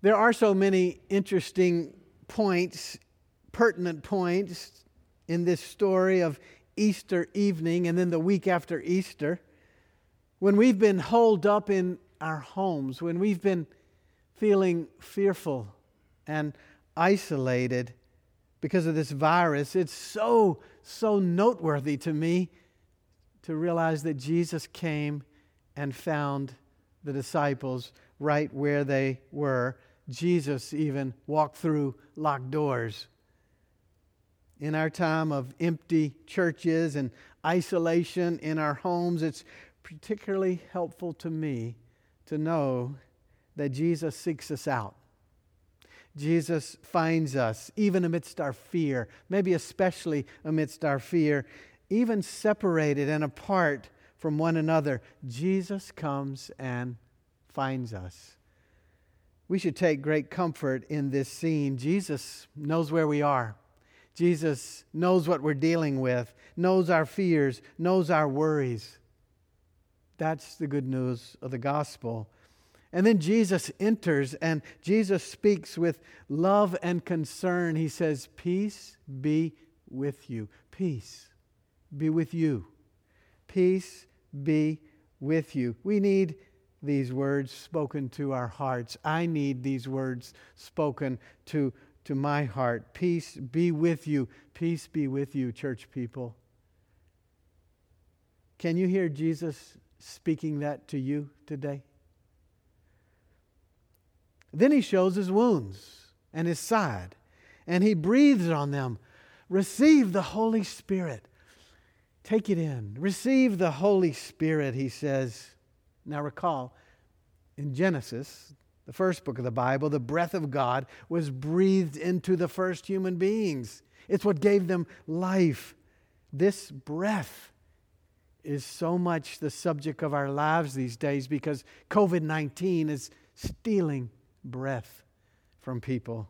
There are so many interesting points, pertinent points in this story of Easter evening and then the week after Easter. When we've been holed up in our homes, when we've been feeling fearful and isolated because of this virus, it's so, so noteworthy to me to realize that Jesus came and found the disciples right where they were Jesus even walked through locked doors. In our time of empty churches and isolation in our homes, it's particularly helpful to me to know that Jesus seeks us out. Jesus finds us even amidst our fear, maybe especially amidst our fear, even separated and apart from one another. Jesus comes and finds us we should take great comfort in this scene. Jesus knows where we are. Jesus knows what we're dealing with, knows our fears, knows our worries. That's the good news of the gospel. And then Jesus enters and Jesus speaks with love and concern. He says, Peace be with you. Peace be with you. Peace be with you. We need these words spoken to our hearts. I need these words spoken to, to my heart. Peace be with you. Peace be with you, church people. Can you hear Jesus speaking that to you today? Then he shows his wounds and his side, and he breathes on them. Receive the Holy Spirit. Take it in. Receive the Holy Spirit, he says. Now recall, in Genesis, the first book of the Bible, the breath of God was breathed into the first human beings. It's what gave them life. This breath is so much the subject of our lives these days because COVID 19 is stealing breath from people.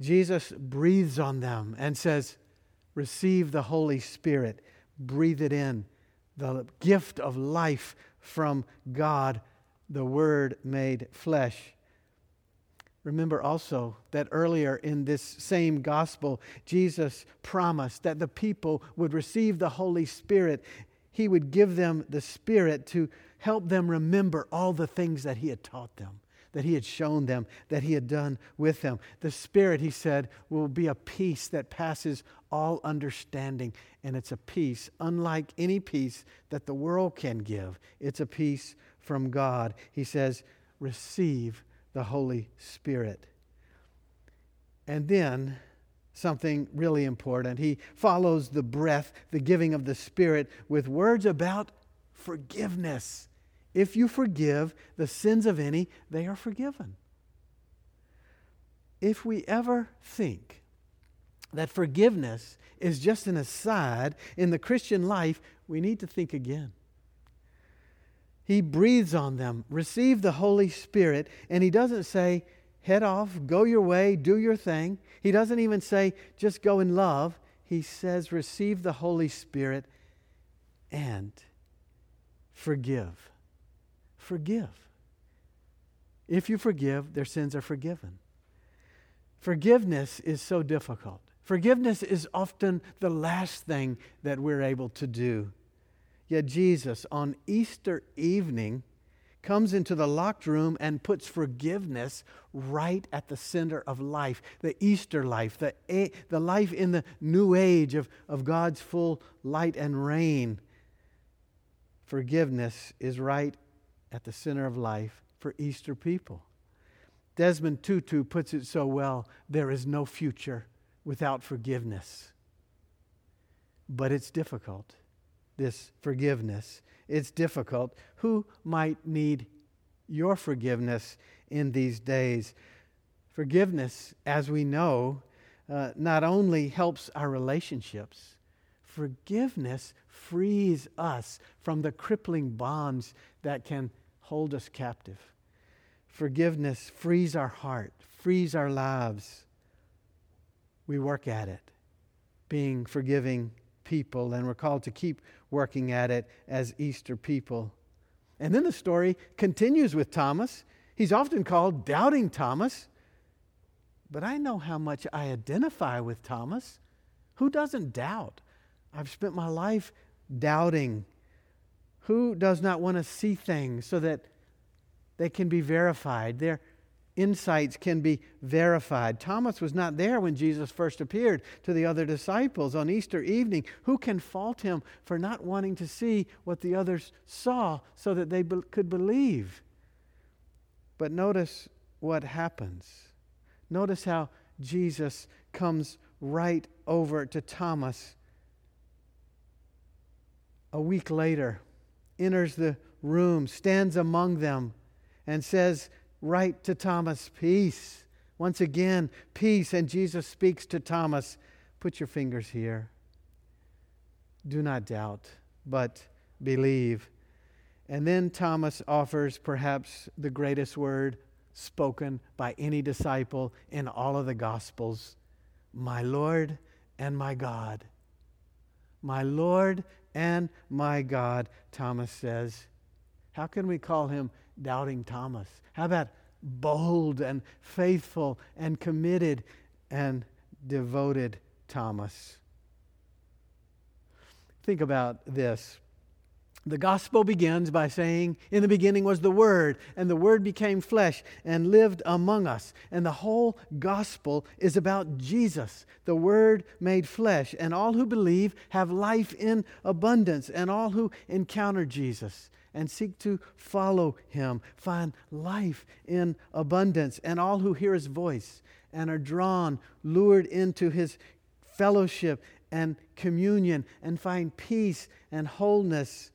Jesus breathes on them and says, Receive the Holy Spirit, breathe it in, the gift of life from God, the Word made flesh. Remember also that earlier in this same gospel, Jesus promised that the people would receive the Holy Spirit. He would give them the Spirit to help them remember all the things that He had taught them, that He had shown them, that He had done with them. The Spirit, He said, will be a peace that passes all understanding. And it's a peace unlike any peace that the world can give. It's a peace from God. He says, receive the Holy Spirit. And then something really important. He follows the breath, the giving of the Spirit, with words about forgiveness. If you forgive the sins of any, they are forgiven. If we ever think that forgiveness is just an aside in the Christian life, we need to think again. He breathes on them, receive the Holy Spirit, and he doesn't say, head off, go your way, do your thing. He doesn't even say, just go in love. He says, receive the Holy Spirit and forgive. Forgive. If you forgive, their sins are forgiven. Forgiveness is so difficult. Forgiveness is often the last thing that we're able to do. Yet Jesus, on Easter evening, comes into the locked room and puts forgiveness right at the center of life, the Easter life, the, the life in the new age of, of God's full light and reign. Forgiveness is right at the center of life for Easter people. Desmond Tutu puts it so well there is no future without forgiveness. But it's difficult this forgiveness. It's difficult. Who might need your forgiveness in these days? Forgiveness, as we know, uh, not only helps our relationships, forgiveness frees us from the crippling bonds that can hold us captive. Forgiveness frees our heart, frees our lives. We work at it, being forgiving people, and we're called to keep working at it as Easter people. And then the story continues with Thomas. He's often called Doubting Thomas. But I know how much I identify with Thomas. Who doesn't doubt? I've spent my life doubting. Who does not want to see things so that they can be verified? Their insights can be verified. Thomas was not there when Jesus first appeared to the other disciples on Easter evening. Who can fault him for not wanting to see what the others saw so that they be- could believe? But notice what happens. Notice how Jesus comes right over to Thomas a week later, enters the room, stands among them, and says, Right to Thomas, peace. Once again, peace. And Jesus speaks to Thomas, Put your fingers here. Do not doubt, but believe. And then Thomas offers perhaps the greatest word spoken by any disciple in all of the Gospels My Lord and my God. My Lord and my God, Thomas says. How can we call him doubting Thomas? How about bold and faithful and committed and devoted Thomas? Think about this. The gospel begins by saying, In the beginning was the Word, and the Word became flesh and lived among us. And the whole gospel is about Jesus, the Word made flesh. And all who believe have life in abundance, and all who encounter Jesus and seek to follow him find life in abundance. And all who hear his voice and are drawn, lured into his fellowship and communion, and find peace and wholeness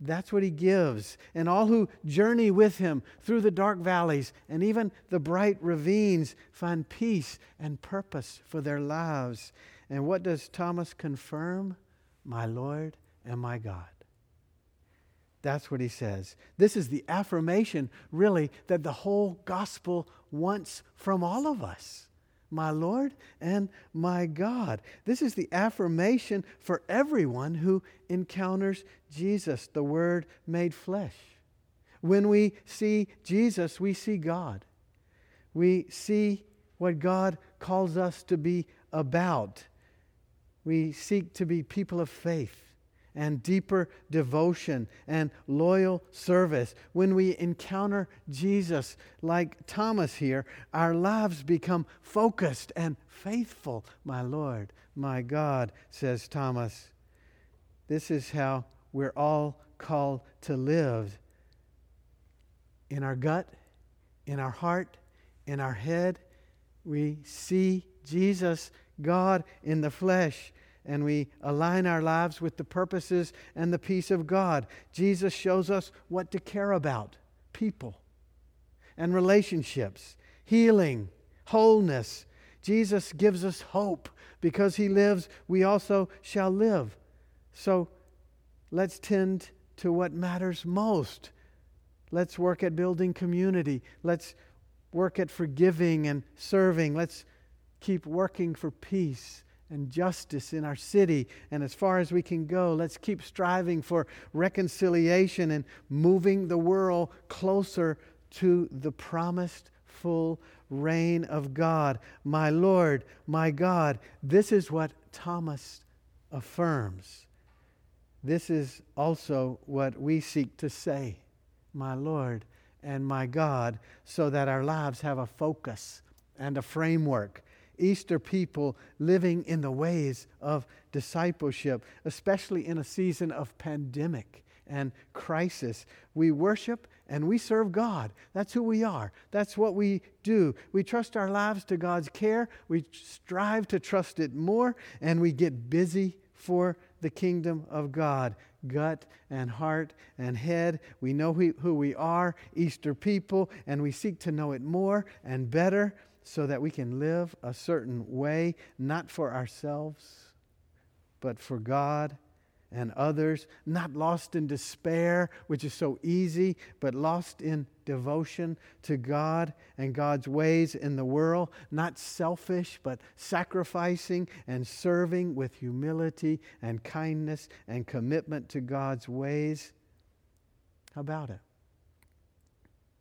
that's what he gives. And all who journey with him through the dark valleys and even the bright ravines find peace and purpose for their lives. And what does Thomas confirm? My Lord and my God. That's what he says. This is the affirmation, really, that the whole gospel wants from all of us my Lord and my God. This is the affirmation for everyone who encounters Jesus, the Word made flesh. When we see Jesus, we see God. We see what God calls us to be about. We seek to be people of faith and deeper devotion and loyal service. When we encounter Jesus, like Thomas here, our lives become focused and faithful. My Lord, my God, says Thomas. This is how we're all called to live in our gut, in our heart, in our head. We see Jesus, God in the flesh and we align our lives with the purposes and the peace of God. Jesus shows us what to care about people and relationships, healing, wholeness. Jesus gives us hope because he lives, we also shall live. So let's tend to what matters most. Let's work at building community. Let's work at forgiving and serving. Let's keep working for peace and justice in our city. And as far as we can go, let's keep striving for reconciliation and moving the world closer to the promised full reign of God. My Lord, my God. This is what Thomas affirms. This is also what we seek to say, my Lord and my God, so that our lives have a focus and a framework Easter people living in the ways of discipleship, especially in a season of pandemic and crisis. We worship and we serve God. That's who we are. That's what we do. We trust our lives to God's care. We strive to trust it more, and we get busy for the kingdom of God. Gut and heart and head. We know who we are, Easter people, and we seek to know it more and better so that we can live a certain way, not for ourselves, but for God and others, not lost in despair, which is so easy, but lost in devotion to God and God's ways in the world, not selfish, but sacrificing and serving with humility and kindness and commitment to God's ways. How about it?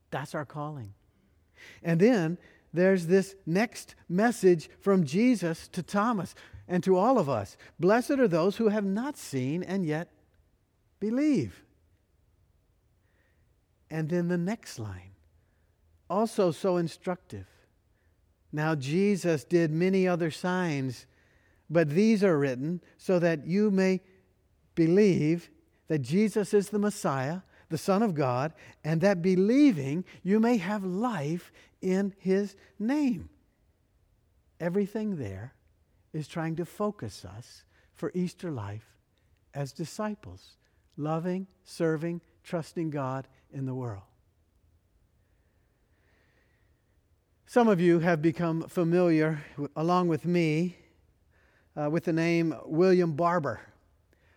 That's our calling. And then there's this next message from Jesus to Thomas and to all of us Blessed are those who have not seen and yet believe. And then the next line, also so instructive. Now, Jesus did many other signs, but these are written so that you may believe that Jesus is the Messiah, the Son of God, and that believing you may have life in His name. Everything there is trying to focus us for Easter life as disciples, loving, serving, trusting God in the world. Some of you have become familiar, along with me, uh, with the name William Barber.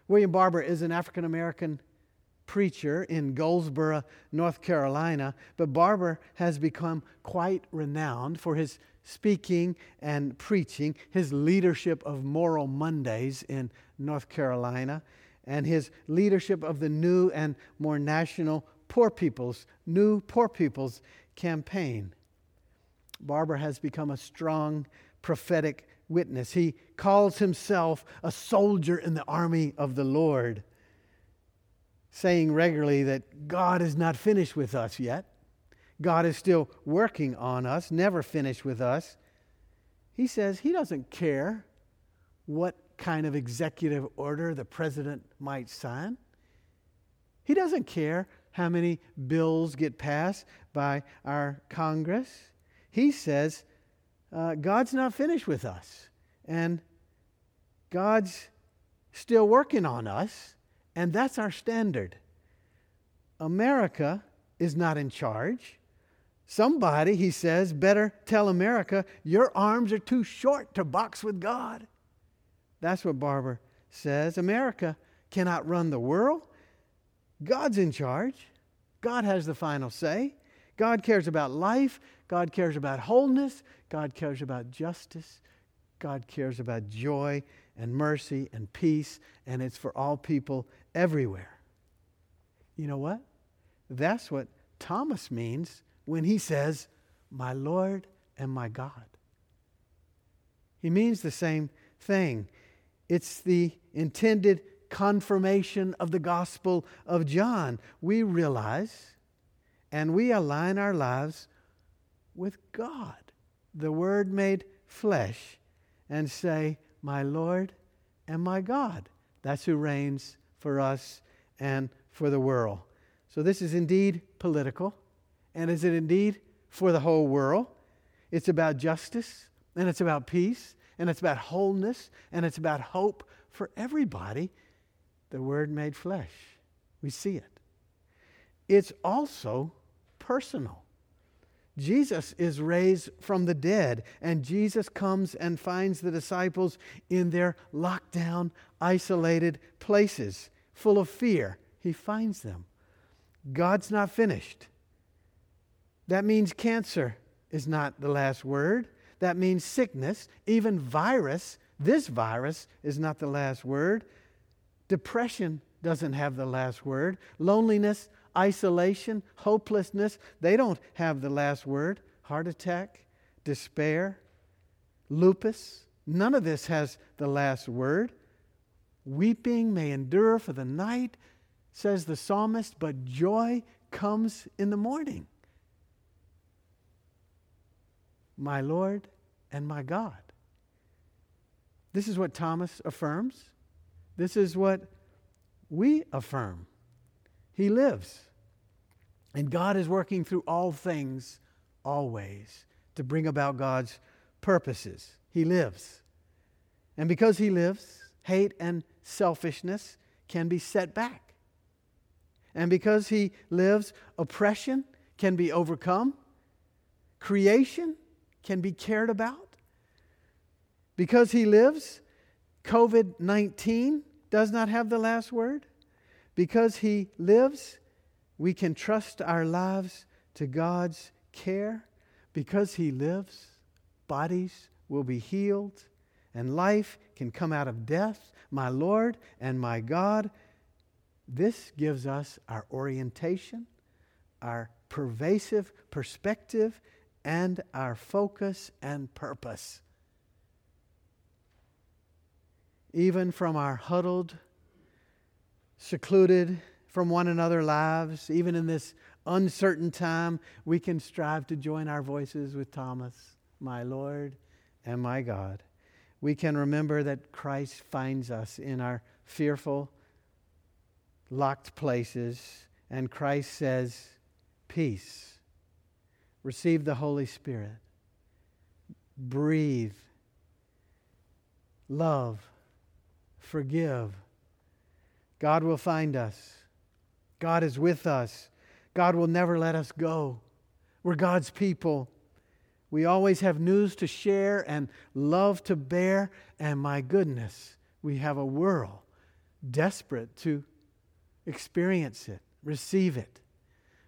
William Barber is an African American preacher in Goldsboro, North Carolina, but Barber has become quite renowned for his speaking and preaching, his leadership of Moral Mondays in North Carolina, and his leadership of the new and more national Poor People's, New Poor People's campaign. Barber has become a strong prophetic witness. He calls himself a soldier in the army of the Lord, saying regularly that God is not finished with us yet. God is still working on us, never finished with us. He says he doesn't care what kind of executive order the president might sign. He doesn't care how many bills get passed by our Congress. He says uh, God's not finished with us, and God's still working on us, and that's our standard. America is not in charge. Somebody, he says, better tell America, your arms are too short to box with God. That's what Barber says. America cannot run the world. God's in charge. God has the final say. God cares about life. God cares about wholeness. God cares about justice. God cares about joy and mercy and peace, and it's for all people everywhere. You know what? That's what Thomas means when he says, My Lord and my God. He means the same thing. It's the intended confirmation of the Gospel of John. We realize and we align our lives with God, the Word made flesh, and say, My Lord and my God. That's who reigns for us and for the world. So this is indeed political. And is it indeed for the whole world? It's about justice, and it's about peace, and it's about wholeness, and it's about hope for everybody. The Word made flesh. We see it. It's also personal. Jesus is raised from the dead, and Jesus comes and finds the disciples in their lockdown, isolated places, full of fear. He finds them. God's not finished. That means cancer is not the last word. That means sickness, even virus. This virus is not the last word. Depression doesn't have the last word. Loneliness, isolation, hopelessness, they don't have the last word. Heart attack, despair, lupus, none of this has the last word. Weeping may endure for the night, says the psalmist, but joy comes in the morning my Lord and my God. This is what Thomas affirms. This is what we affirm. He lives. And God is working through all things, always, to bring about God's purposes. He lives. And because He lives, hate and selfishness can be set back. And because He lives, oppression can be overcome. Creation can be cared about. Because he lives, COVID 19 does not have the last word. Because he lives, we can trust our lives to God's care. Because he lives, bodies will be healed and life can come out of death. My Lord and my God, this gives us our orientation, our pervasive perspective and our focus and purpose. Even from our huddled, secluded from one another lives, even in this uncertain time, we can strive to join our voices with Thomas, my Lord and my God. We can remember that Christ finds us in our fearful, locked places, and Christ says, Peace. Receive the Holy Spirit. Breathe. Love. Forgive. God will find us. God is with us. God will never let us go. We're God's people. We always have news to share and love to bear. And my goodness, we have a world desperate to experience it, receive it,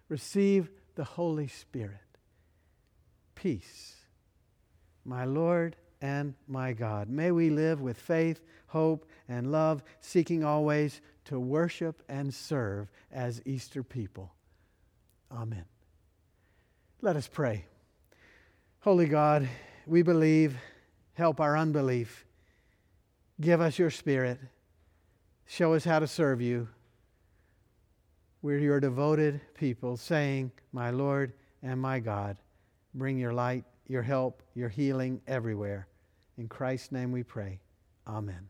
receive the Holy Spirit. Peace. My Lord and my God. May we live with faith, hope, and love, seeking always to worship and serve as Easter people. Amen. Let us pray. Holy God, we believe. Help our unbelief. Give us your spirit. Show us how to serve you. We're your devoted people, saying, My Lord and my God, bring your light, your help, your healing everywhere. In Christ's name we pray. Amen.